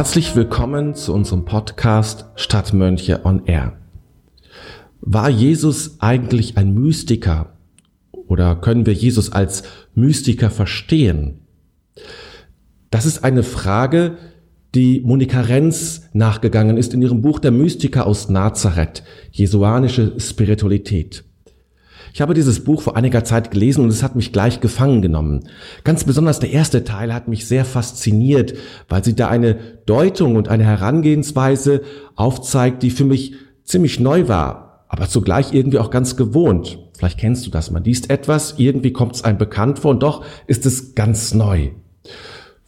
Herzlich willkommen zu unserem Podcast Stadtmönche on Air. War Jesus eigentlich ein Mystiker oder können wir Jesus als Mystiker verstehen? Das ist eine Frage, die Monika Renz nachgegangen ist in ihrem Buch Der Mystiker aus Nazareth, Jesuanische Spiritualität. Ich habe dieses Buch vor einiger Zeit gelesen und es hat mich gleich gefangen genommen. Ganz besonders der erste Teil hat mich sehr fasziniert, weil sie da eine Deutung und eine Herangehensweise aufzeigt, die für mich ziemlich neu war, aber zugleich irgendwie auch ganz gewohnt. Vielleicht kennst du das. Man liest etwas, irgendwie kommt es einem bekannt vor und doch ist es ganz neu.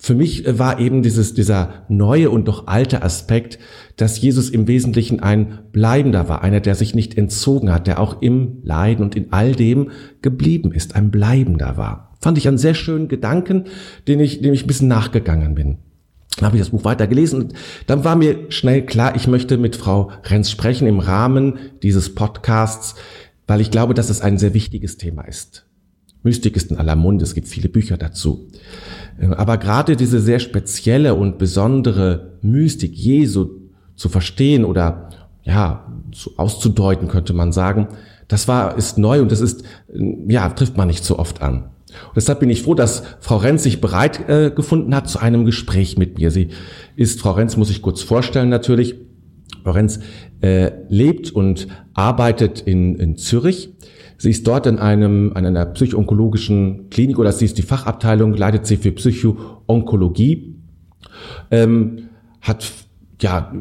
Für mich äh, war eben dieses, dieser neue und doch alte Aspekt, dass Jesus im Wesentlichen ein Bleibender war, einer, der sich nicht entzogen hat, der auch im Leiden und in all dem geblieben ist, ein Bleibender war. Fand ich einen sehr schönen Gedanken, den ich, dem ich ein bisschen nachgegangen bin. Dann habe ich das Buch weitergelesen und dann war mir schnell klar, ich möchte mit Frau Renz sprechen im Rahmen dieses Podcasts, weil ich glaube, dass es ein sehr wichtiges Thema ist. Mystik ist in aller Munde, es gibt viele Bücher dazu. Ähm, aber gerade diese sehr spezielle und besondere Mystik Jesu zu verstehen oder ja, zu, auszudeuten, könnte man sagen, das war, ist neu und das ist, ja, trifft man nicht so oft an. Und deshalb bin ich froh, dass Frau Renz sich bereit äh, gefunden hat zu einem Gespräch mit mir. Sie ist, Frau Renz muss ich kurz vorstellen natürlich, Frau Renz äh, lebt und arbeitet in, in Zürich Sie ist dort in einem, in einer psychoonkologischen Klinik oder sie ist die Fachabteilung, leitet sie für Psychoonkologie, ähm, hat ja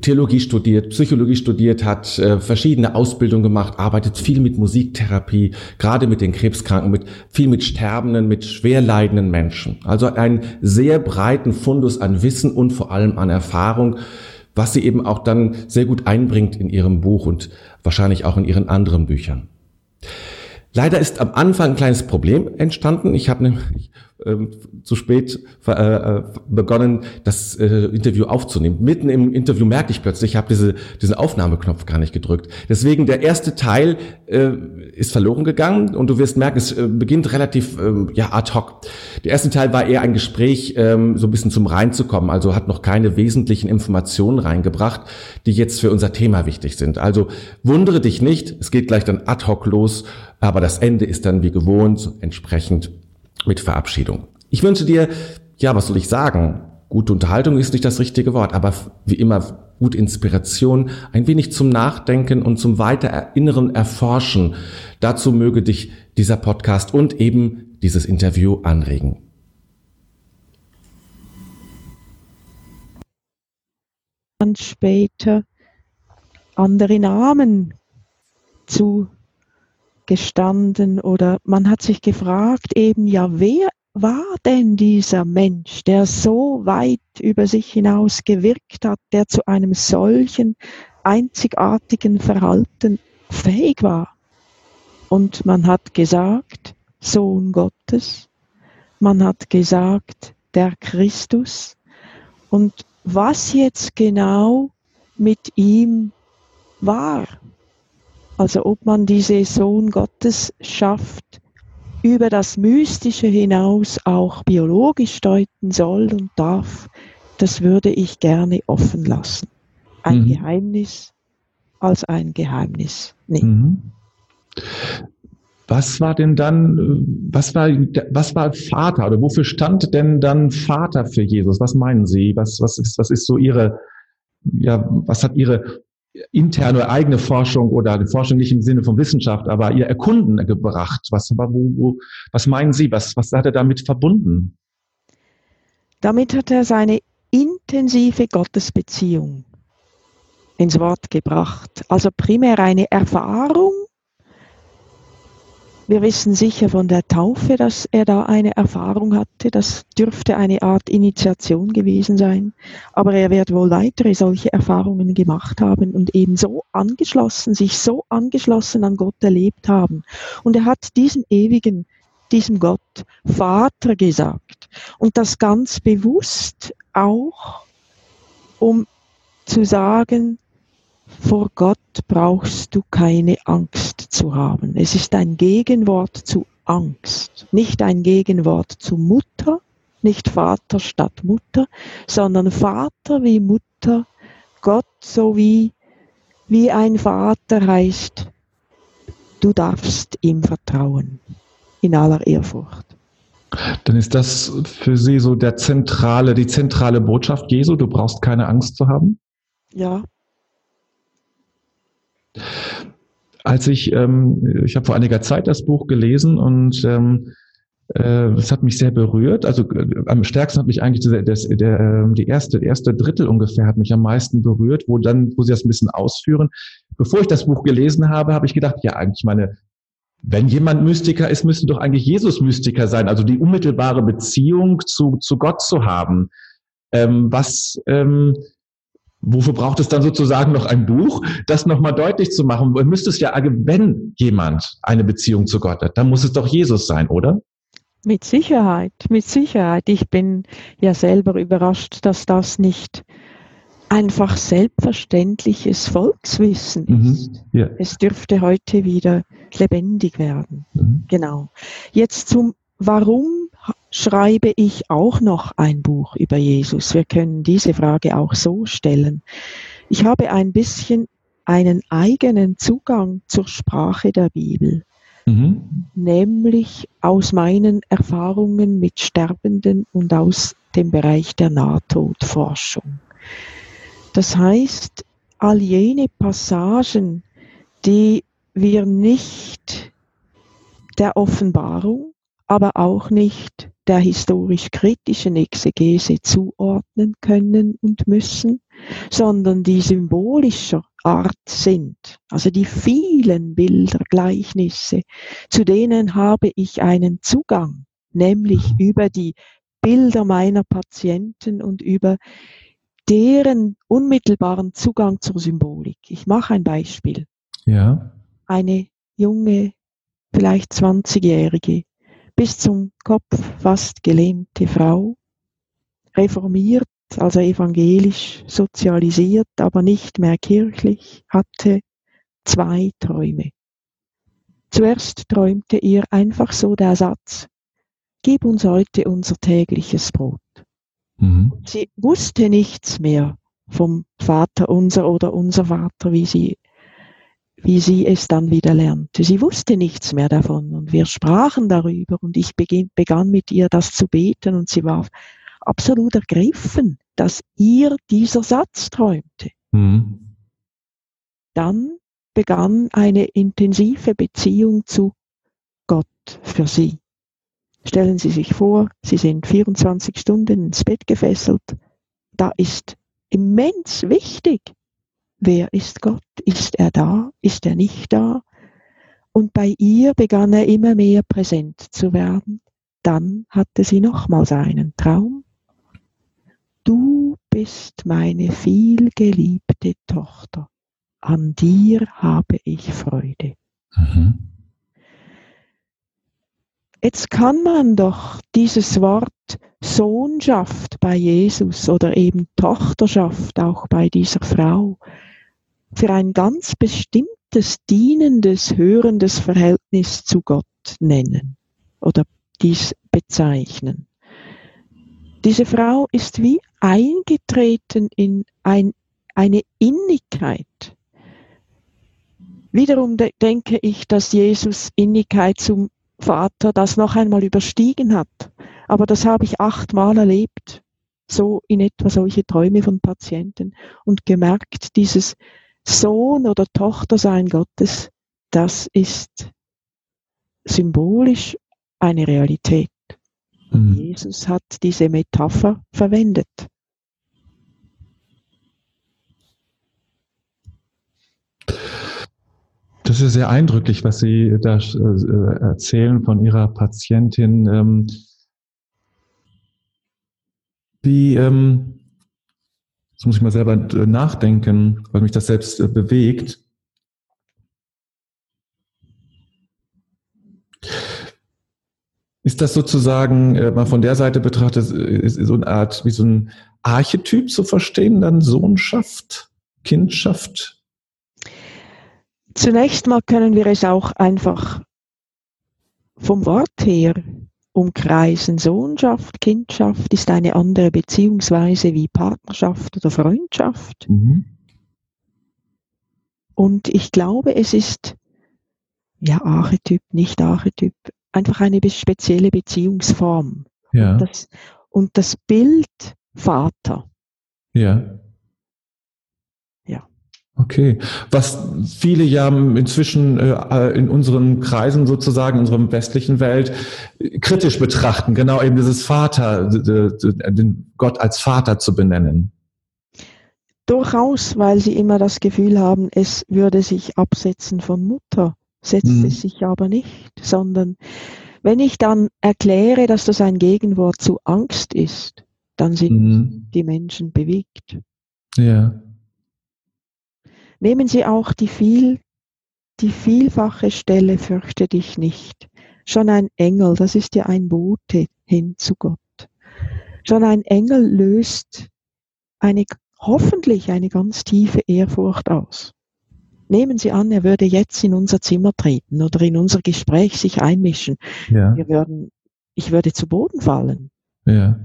Theologie studiert, Psychologie studiert, hat äh, verschiedene Ausbildungen gemacht, arbeitet viel mit Musiktherapie, gerade mit den Krebskranken, mit viel mit sterbenden, mit schwer leidenden Menschen. Also einen sehr breiten Fundus an Wissen und vor allem an Erfahrung, was sie eben auch dann sehr gut einbringt in ihrem Buch und wahrscheinlich auch in ihren anderen Büchern. Leider ist am Anfang ein kleines Problem entstanden. Ich habe nämlich ähm, zu spät äh, äh, begonnen, das äh, Interview aufzunehmen. Mitten im Interview merkte ich plötzlich, ich habe diese, diesen Aufnahmeknopf gar nicht gedrückt. Deswegen der erste Teil ist verloren gegangen und du wirst merken, es beginnt relativ ähm, ja ad hoc. Der erste Teil war eher ein Gespräch, ähm, so ein bisschen zum reinzukommen, also hat noch keine wesentlichen Informationen reingebracht, die jetzt für unser Thema wichtig sind. Also wundere dich nicht, es geht gleich dann ad hoc los, aber das Ende ist dann wie gewohnt entsprechend mit Verabschiedung. Ich wünsche dir, ja, was soll ich sagen? Gute Unterhaltung ist nicht das richtige Wort, aber wie immer gute Inspiration, ein wenig zum Nachdenken und zum weiter inneren Erforschen. Dazu möge dich dieser Podcast und eben dieses Interview anregen. Und später andere Namen zu gestanden oder man hat sich gefragt eben, ja, wer war denn dieser Mensch, der so weit über sich hinaus gewirkt hat, der zu einem solchen einzigartigen Verhalten fähig war? Und man hat gesagt, Sohn Gottes, man hat gesagt, der Christus. Und was jetzt genau mit ihm war, also ob man diese Sohn Gottes schafft, über das Mystische hinaus auch biologisch deuten soll und darf, das würde ich gerne offen lassen. Ein mhm. Geheimnis als ein Geheimnis nehmen. Mhm. Was war denn dann, was war, was war Vater oder wofür stand denn dann Vater für Jesus? Was meinen Sie? Was, was ist, was ist so Ihre, ja, was hat Ihre interne eigene Forschung oder die Forschung nicht im Sinne von Wissenschaft, aber ihr Erkunden gebracht? Was, wo, wo, was meinen Sie? Was, was hat er damit verbunden? Damit hat er seine intensive Gottesbeziehung ins Wort gebracht. Also primär eine Erfahrung wir wissen sicher von der Taufe, dass er da eine Erfahrung hatte. Das dürfte eine Art Initiation gewesen sein. Aber er wird wohl weitere solche Erfahrungen gemacht haben und eben so angeschlossen, sich so angeschlossen an Gott erlebt haben. Und er hat diesem ewigen, diesem Gott Vater gesagt. Und das ganz bewusst auch, um zu sagen, vor Gott brauchst du keine Angst zu haben. Es ist ein Gegenwort zu Angst, nicht ein Gegenwort zu Mutter, nicht Vater statt Mutter, sondern Vater wie Mutter, Gott so wie, wie ein Vater heißt, du darfst ihm vertrauen, in aller Ehrfurcht. Dann ist das für Sie so der zentrale, die zentrale Botschaft Jesu, du brauchst keine Angst zu haben? Ja. Als ich, ähm, ich habe vor einiger Zeit das Buch gelesen und ähm, äh, es hat mich sehr berührt. Also äh, am stärksten hat mich eigentlich das, der, äh, die erste, erste Drittel ungefähr hat mich am meisten berührt, wo dann, wo sie das ein bisschen ausführen. Bevor ich das Buch gelesen habe, habe ich gedacht, ja, eigentlich meine, wenn jemand Mystiker ist, müsste doch eigentlich Jesus Mystiker sein, also die unmittelbare Beziehung zu, zu Gott zu haben. Ähm, was, ähm, wofür braucht es dann sozusagen noch ein Buch, das nochmal deutlich zu machen? Müsste es ja, wenn jemand eine Beziehung zu Gott hat, dann muss es doch Jesus sein, oder? Mit Sicherheit, mit Sicherheit. Ich bin ja selber überrascht, dass das nicht einfach selbstverständliches Volkswissen mhm. ist. Ja. Es dürfte heute wieder lebendig werden. Mhm. Genau. Jetzt zum Warum schreibe ich auch noch ein Buch über Jesus? Wir können diese Frage auch so stellen. Ich habe ein bisschen einen eigenen Zugang zur Sprache der Bibel mhm. nämlich aus meinen Erfahrungen mit Sterbenden und aus dem Bereich der Nahtodforschung. Das heißt, all jene Passagen, die wir nicht der Offenbarung, aber auch nicht der historisch-kritischen Exegese zuordnen können und müssen, sondern die symbolischer Art sind, also die vielen Bilder, Gleichnisse, zu denen habe ich einen Zugang, nämlich über die Bilder meiner Patienten und über deren unmittelbaren Zugang zur Symbolik. Ich mache ein Beispiel. Ja. Eine junge, vielleicht 20-jährige, bis zum Kopf fast gelähmte Frau, reformiert also evangelisch sozialisiert, aber nicht mehr kirchlich, hatte zwei Träume. Zuerst träumte ihr einfach so der Satz, Gib uns heute unser tägliches Brot. Mhm. Sie wusste nichts mehr vom Vater unser oder unser Vater, wie sie, wie sie es dann wieder lernte. Sie wusste nichts mehr davon und wir sprachen darüber und ich begann mit ihr das zu beten und sie war absolut ergriffen dass ihr dieser Satz träumte. Mhm. Dann begann eine intensive Beziehung zu Gott für sie. Stellen Sie sich vor, Sie sind 24 Stunden ins Bett gefesselt. Da ist immens wichtig, wer ist Gott? Ist er da? Ist er nicht da? Und bei ihr begann er immer mehr präsent zu werden. Dann hatte sie nochmals einen Traum Du bist meine vielgeliebte Tochter, an dir habe ich Freude. Mhm. Jetzt kann man doch dieses Wort Sohnschaft bei Jesus oder eben Tochterschaft auch bei dieser Frau für ein ganz bestimmtes dienendes, hörendes Verhältnis zu Gott nennen oder dies bezeichnen. Diese Frau ist wie eingetreten in ein, eine Innigkeit. Wiederum de denke ich, dass Jesus Innigkeit zum Vater das noch einmal überstiegen hat. Aber das habe ich achtmal erlebt, so in etwa solche Träume von Patienten und gemerkt, dieses Sohn oder Tochtersein Gottes, das ist symbolisch eine Realität. Mhm. Jesus hat diese Metapher verwendet. Das ist sehr eindrücklich, was Sie da äh, erzählen von Ihrer Patientin. Ähm, wie, ähm, jetzt muss ich mal selber äh, nachdenken, weil mich das selbst äh, bewegt. Ist das sozusagen, äh, mal von der Seite betrachtet, ist so eine Art, wie so ein Archetyp zu verstehen, dann Sohnschaft, Kindschaft? Zunächst mal können wir es auch einfach vom Wort her umkreisen. Sohnschaft, Kindschaft ist eine andere Beziehungsweise wie Partnerschaft oder Freundschaft. Mhm. Und ich glaube, es ist ja Archetyp, nicht Archetyp, einfach eine spezielle Beziehungsform. Ja. Und, das, und das Bild Vater. Ja. Okay, was viele ja inzwischen äh, in unseren Kreisen sozusagen, in unserer westlichen Welt kritisch betrachten, genau eben dieses Vater, den Gott als Vater zu benennen. Durchaus, weil sie immer das Gefühl haben, es würde sich absetzen von Mutter, setzt mhm. es sich aber nicht, sondern wenn ich dann erkläre, dass das ein Gegenwort zu Angst ist, dann sind mhm. die Menschen bewegt. Ja. Nehmen Sie auch die viel, die vielfache Stelle, fürchte dich nicht. Schon ein Engel, das ist ja ein Bote hin zu Gott. Schon ein Engel löst eine, hoffentlich eine ganz tiefe Ehrfurcht aus. Nehmen Sie an, er würde jetzt in unser Zimmer treten oder in unser Gespräch sich einmischen. Ja. Wir würden, ich würde zu Boden fallen. Ja.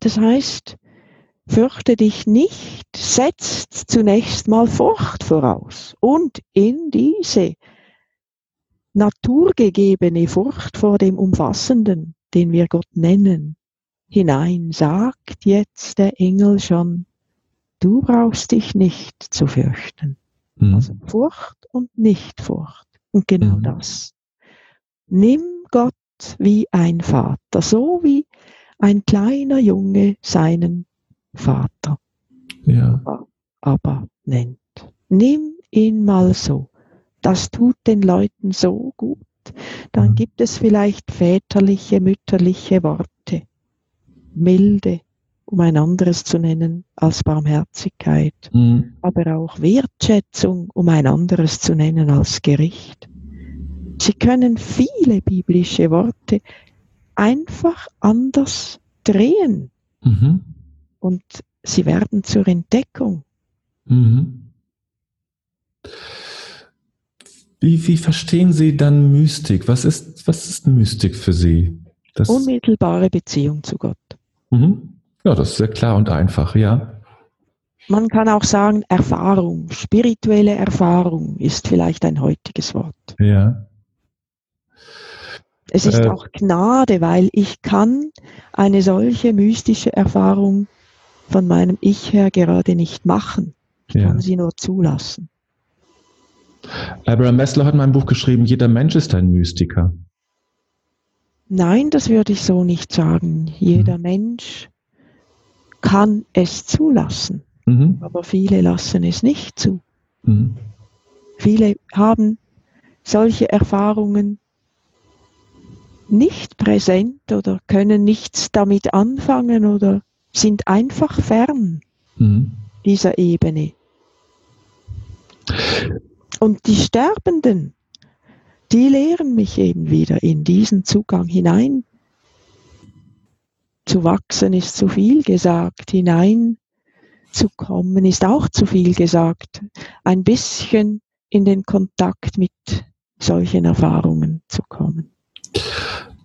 Das heißt, Fürchte dich nicht, setzt zunächst mal Furcht voraus und in diese naturgegebene Furcht vor dem Umfassenden, den wir Gott nennen, hinein sagt jetzt der Engel schon, du brauchst dich nicht zu fürchten. Mhm. Also Furcht und Nichtfurcht. Und genau mhm. das. Nimm Gott wie ein Vater, so wie ein kleiner Junge seinen Vater. Ja. Aber, nennt. Nimm ihn mal so. Das tut den Leuten so gut. Dann mhm. gibt es vielleicht väterliche, mütterliche Worte. Milde, um ein anderes zu nennen als Barmherzigkeit. Mhm. Aber auch Wertschätzung, um ein anderes zu nennen als Gericht. Sie können viele biblische Worte einfach anders drehen. Mhm und sie werden zur Entdeckung. Mhm. Wie, wie verstehen Sie dann Mystik? Was ist, was ist Mystik für Sie? Das Unmittelbare Beziehung zu Gott. Mhm. Ja, das ist sehr klar und einfach, ja. Man kann auch sagen, Erfahrung, spirituelle Erfahrung ist vielleicht ein heutiges Wort. Ja. Es ist äh, auch Gnade, weil ich kann eine solche mystische Erfahrung von meinem Ich her gerade nicht machen. Ich ja. kann sie nur zulassen. Abraham Messler hat in meinem Buch geschrieben, jeder Mensch ist ein Mystiker. Nein, das würde ich so nicht sagen. Jeder mhm. Mensch kann es zulassen, mhm. aber viele lassen es nicht zu. Mhm. Viele haben solche Erfahrungen nicht präsent oder können nichts damit anfangen oder sind einfach fern mhm. dieser Ebene. Und die Sterbenden, die lehren mich eben wieder in diesen Zugang hinein. Zu wachsen ist zu viel gesagt, hinein zu kommen ist auch zu viel gesagt. Ein bisschen in den Kontakt mit solchen Erfahrungen zu kommen.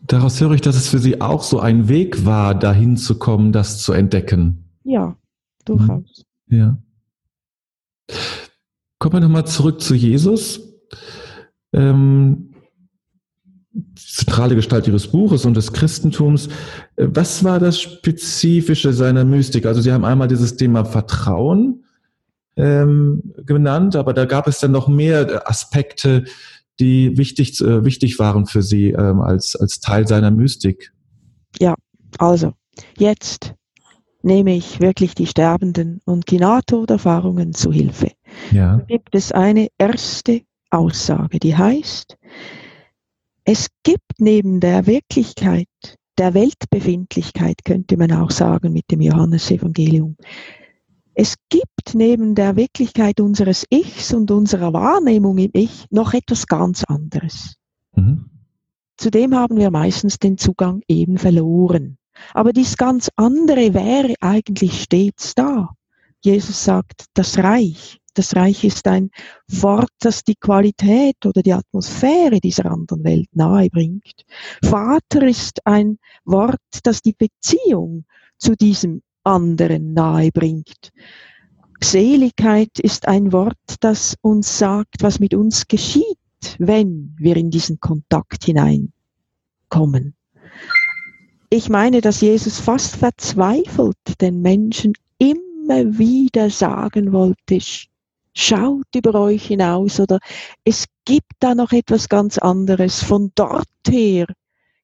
Daraus höre ich, dass es für Sie auch so ein Weg war, dahin zu kommen, das zu entdecken. Ja, durchaus. Mhm. Ja. Kommen wir nochmal zurück zu Jesus. Ähm, zentrale Gestalt Ihres Buches und des Christentums. Was war das Spezifische seiner Mystik? Also Sie haben einmal dieses Thema Vertrauen ähm, genannt, aber da gab es dann noch mehr Aspekte, die wichtig, äh, wichtig waren für sie ähm, als, als Teil seiner Mystik. Ja, also jetzt nehme ich wirklich die Sterbenden und die Nahtoderfahrungen zu Hilfe. Ja. Da gibt es eine erste Aussage, die heißt, es gibt neben der Wirklichkeit, der Weltbefindlichkeit, könnte man auch sagen mit dem Johannesevangelium, es gibt neben der Wirklichkeit unseres Ichs und unserer Wahrnehmung im Ich noch etwas ganz anderes. Mhm. Zudem haben wir meistens den Zugang eben verloren. Aber dies ganz andere wäre eigentlich stets da. Jesus sagt, das Reich, Gottesreich ist ein Wort, das die Qualität oder die Atmosphäre dieser anderen Welt nahe bringt. Vater ist ein Wort, das die Beziehung zu diesem anderen nahe bringt. Seligkeit ist ein Wort, das uns sagt, was mit uns geschieht, wenn wir in diesen Kontakt hineinkommen. Ich meine, dass Jesus fast verzweifelt den Menschen immer wieder sagen wollte, schaut über euch hinaus oder es gibt da noch etwas ganz anderes. Von dort her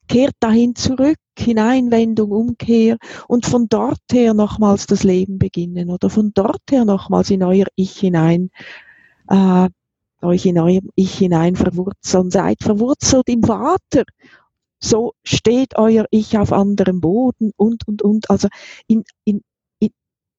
kehrt dahin zurück, Hineinwendung, Umkehr und von dort her nochmals das Leben beginnen oder von dort her nochmals in euer Ich hinein, äh, euch in euer Ich hinein verwurzeln. Seid verwurzelt im Vater. So steht euer Ich auf anderem Boden und, und, und. Also in, in,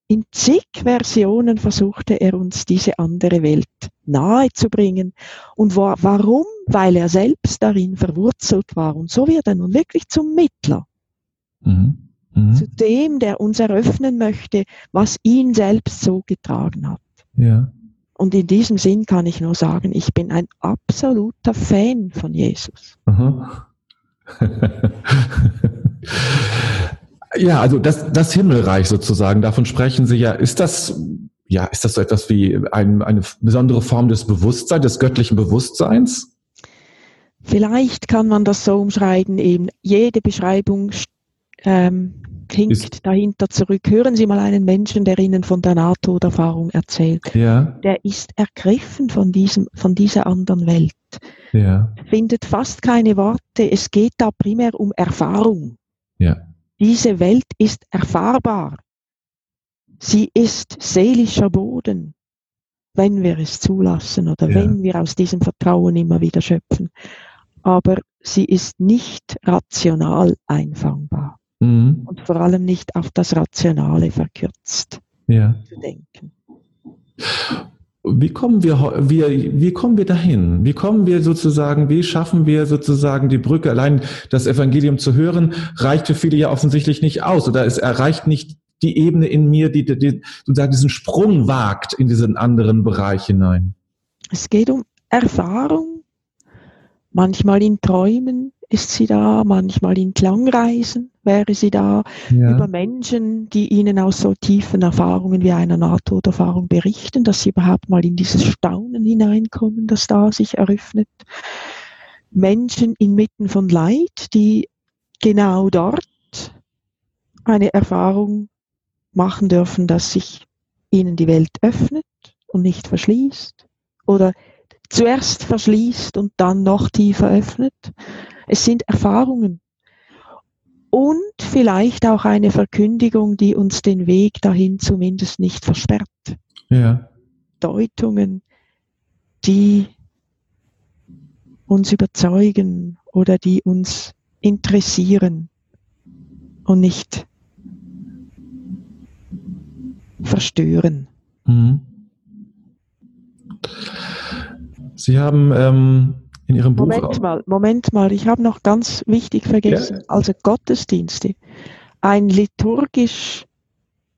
in zig Versionen versuchte er uns diese andere Welt nahe zu bringen. Und war, warum? Weil er selbst darin verwurzelt war. Und so wird er nun wirklich zum Mittler. Mhm. Mhm. Zu dem, der uns eröffnen möchte, was ihn selbst so getragen hat. Ja. Und in diesem Sinn kann ich nur sagen, ich bin ein absoluter Fan von Jesus. Aha. Ja, also das, das Himmelreich sozusagen, davon sprechen Sie ja. Ist das, ja, ist das so etwas wie ein, eine besondere Form des Bewusstseins, des göttlichen Bewusstseins? Vielleicht kann man das so umschreiben, eben jede Beschreibung ähm, hinkt dahinter zurück. Hören Sie mal einen Menschen, der Ihnen von der Nahtoderfahrung erzählt. Ja. Der ist ergriffen von, diesem, von dieser anderen Welt. Ja. Findet fast keine Worte. Es geht da primär um Erfahrung. Ja. Diese Welt ist erfahrbar. Sie ist seelischer Boden, wenn wir es zulassen oder ja. wenn wir aus diesem Vertrauen immer wieder schöpfen. Aber sie ist nicht rational einfangbar mhm. und vor allem nicht auf das Rationale verkürzt ja. zu denken. Wie kommen wir, wie, wie kommen wir dahin? Wie kommen wir sozusagen, wie schaffen wir sozusagen die Brücke? Allein das Evangelium zu hören, reicht für viele ja offensichtlich nicht aus oder es erreicht nicht die Ebene in mir, die, die sozusagen diesen Sprung wagt in diesen anderen Bereich hinein. Es geht um Erfahrung, manchmal in Träumen, ist sie da, manchmal in Klangreisen wäre sie da, ja. über Menschen, die ihnen aus so tiefen Erfahrungen wie einer Nahtoderfahrung berichten, dass sie überhaupt mal in dieses Staunen hineinkommen, das da sich eröffnet. Menschen inmitten von Leid, die genau dort eine Erfahrung machen dürfen, dass sich ihnen die Welt öffnet und nicht verschließt oder zuerst verschließt und dann noch tiefer öffnet. Es sind Erfahrungen und vielleicht auch eine Verkündigung, die uns den Weg dahin zumindest nicht versperrt. Ja. Deutungen, die uns überzeugen oder die uns interessieren und nicht verstören. Mhm. Sie haben ähm, in Ihrem Buch. Moment mal, Moment mal, ich habe noch ganz wichtig vergessen. Ja. Also Gottesdienste. Ein liturgisch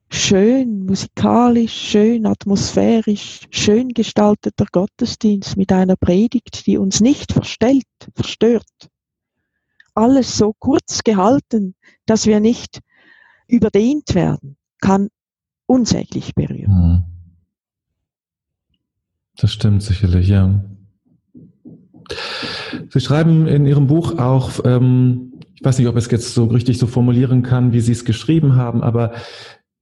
schön, musikalisch, schön, atmosphärisch, schön gestalteter Gottesdienst mit einer Predigt, die uns nicht verstellt, verstört. Alles so kurz gehalten, dass wir nicht überdehnt werden, kann unsäglich berühren. Mhm. Das stimmt sicherlich, ja. Sie schreiben in Ihrem Buch auch, ähm, ich weiß nicht, ob ich es jetzt so richtig so formulieren kann, wie Sie es geschrieben haben, aber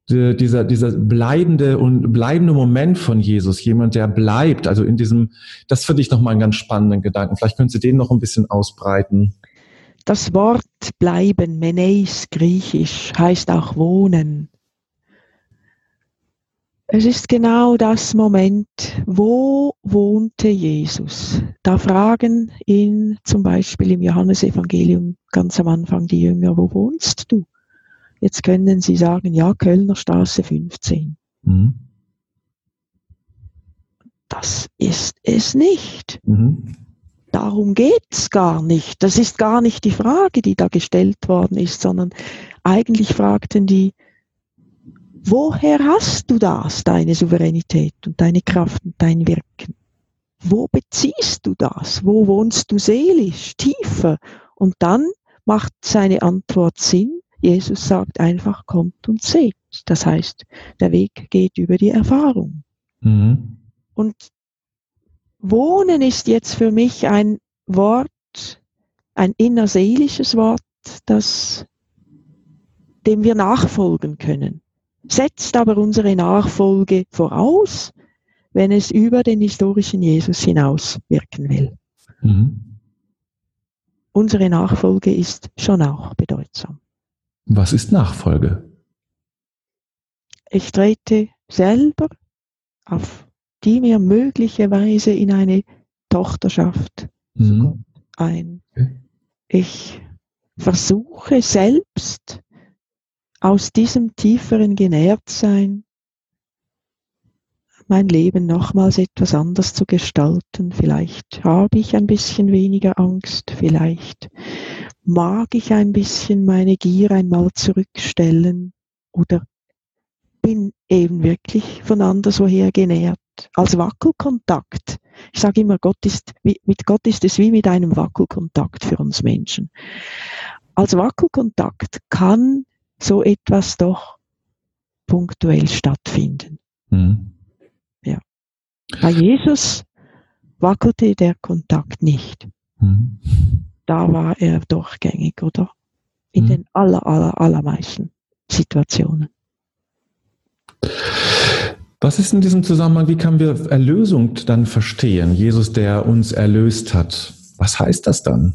die, dieser, dieser bleibende und bleibende Moment von Jesus, jemand, der bleibt, also in diesem, das finde ich nochmal einen ganz spannenden Gedanken. Vielleicht können Sie den noch ein bisschen ausbreiten. Das Wort bleiben, Meneis, griechisch, heißt auch wohnen. Es ist genau das Moment, wo wohnte Jesus? Da fragen ihn zum Beispiel im Johannesevangelium ganz am Anfang die Jünger, wo wohnst du? Jetzt können sie sagen, ja, Kölner Straße 15. Mhm. Das ist es nicht. Mhm. Darum geht's gar nicht. Das ist gar nicht die Frage, die da gestellt worden ist, sondern eigentlich fragten die, woher hast du das, deine Souveränität und deine Kraft und dein Wirken? Wo beziehst du das? Wo wohnst du seelisch, tiefer? Und dann macht seine Antwort Sinn. Jesus sagt einfach, kommt und seht. Das heißt, der Weg geht über die Erfahrung. Mhm. Und Wohnen ist jetzt für mich ein Wort, ein innerseelisches Wort, das, dem wir nachfolgen können. Setzt aber unsere Nachfolge voraus, wenn es über den historischen Jesus hinaus wirken will. Mhm. Unsere Nachfolge ist schon auch bedeutsam. Was ist Nachfolge? Ich trete selber auf die mir möglicherweise in eine Tochterschaft mhm. ein. Ich versuche selbst aus diesem tieferen Genährtsein mein Leben nochmals etwas anders zu gestalten. Vielleicht habe ich ein bisschen weniger Angst, vielleicht mag ich ein bisschen meine Gier einmal zurückstellen oder bin eben wirklich von anderswoher genährt als Wackelkontakt. Ich sage immer, Gott ist, mit Gott ist es wie mit einem Wackelkontakt für uns Menschen. Als Wackelkontakt kann so etwas doch punktuell stattfinden. Mhm. Ja. Bei Jesus wackelte der Kontakt nicht. Mhm. Da war er durchgängig, oder? In mhm. den aller, aller, allermeisten Situationen. Was ist in diesem Zusammenhang, wie können wir Erlösung dann verstehen? Jesus, der uns erlöst hat. Was heißt das dann?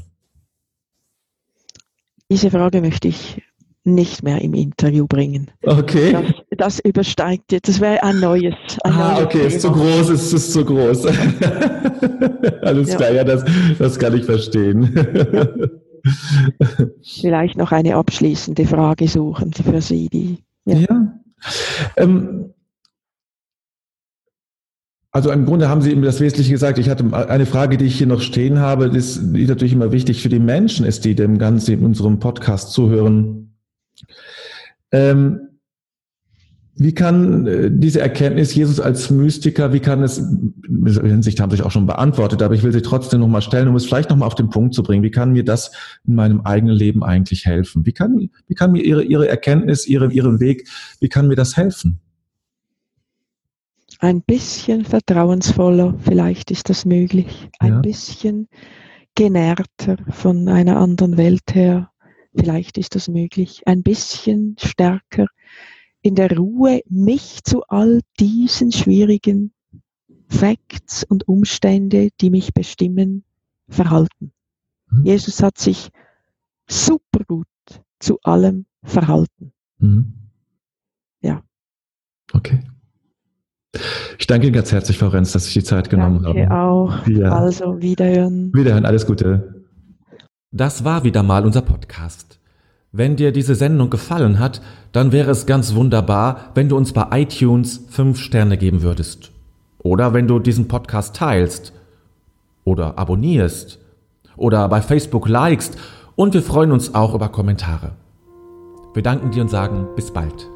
Diese Frage möchte ich nicht mehr im Interview bringen. Okay. Das, das übersteigt jetzt, das wäre ein neues. Ein ah, neues okay, Thema. ist zu groß, ist, ist zu groß. Alles ja. klar, ja, das, das kann ich verstehen. Vielleicht noch eine abschließende Frage suchen für Sie, die. Ja. ja. Ähm, also im Grunde haben Sie eben das Wesentliche gesagt. Ich hatte eine Frage, die ich hier noch stehen habe, die, die natürlich immer wichtig für die Menschen ist, die dem Ganzen in unserem Podcast zuhören. Ähm, wie kann äh, diese Erkenntnis Jesus als Mystiker, wie kann es, in Hinsicht haben Sie sich auch schon beantwortet, aber ich will sie trotzdem nochmal stellen, um es vielleicht nochmal auf den Punkt zu bringen. Wie kann mir das in meinem eigenen Leben eigentlich helfen? Wie kann, wie kann mir Ihre, Ihre Erkenntnis, Ihre, Ihren Weg, wie kann mir das helfen? ein bisschen vertrauensvoller, vielleicht ist das möglich, ein ja. bisschen genährter von einer anderen Welt her, vielleicht ist das möglich, ein bisschen stärker in der Ruhe, mich zu all diesen schwierigen Facts und Umstände, die mich bestimmen, verhalten. Mhm. Jesus hat sich super gut zu allem verhalten. Mhm. Ja. Okay. Ich danke Ihnen ganz herzlich, Frau Renz, dass Sie die Zeit genommen danke haben. auch. Ja. Also, wiederhören. Wiederhören, alles Gute. Das war wieder mal unser Podcast. Wenn dir diese Sendung gefallen hat, dann wäre es ganz wunderbar, wenn du uns bei iTunes fünf Sterne geben würdest. Oder wenn du diesen Podcast teilst. Oder abonnierst. Oder bei Facebook likest. Und wir freuen uns auch über Kommentare. Wir danken dir und sagen bis bald.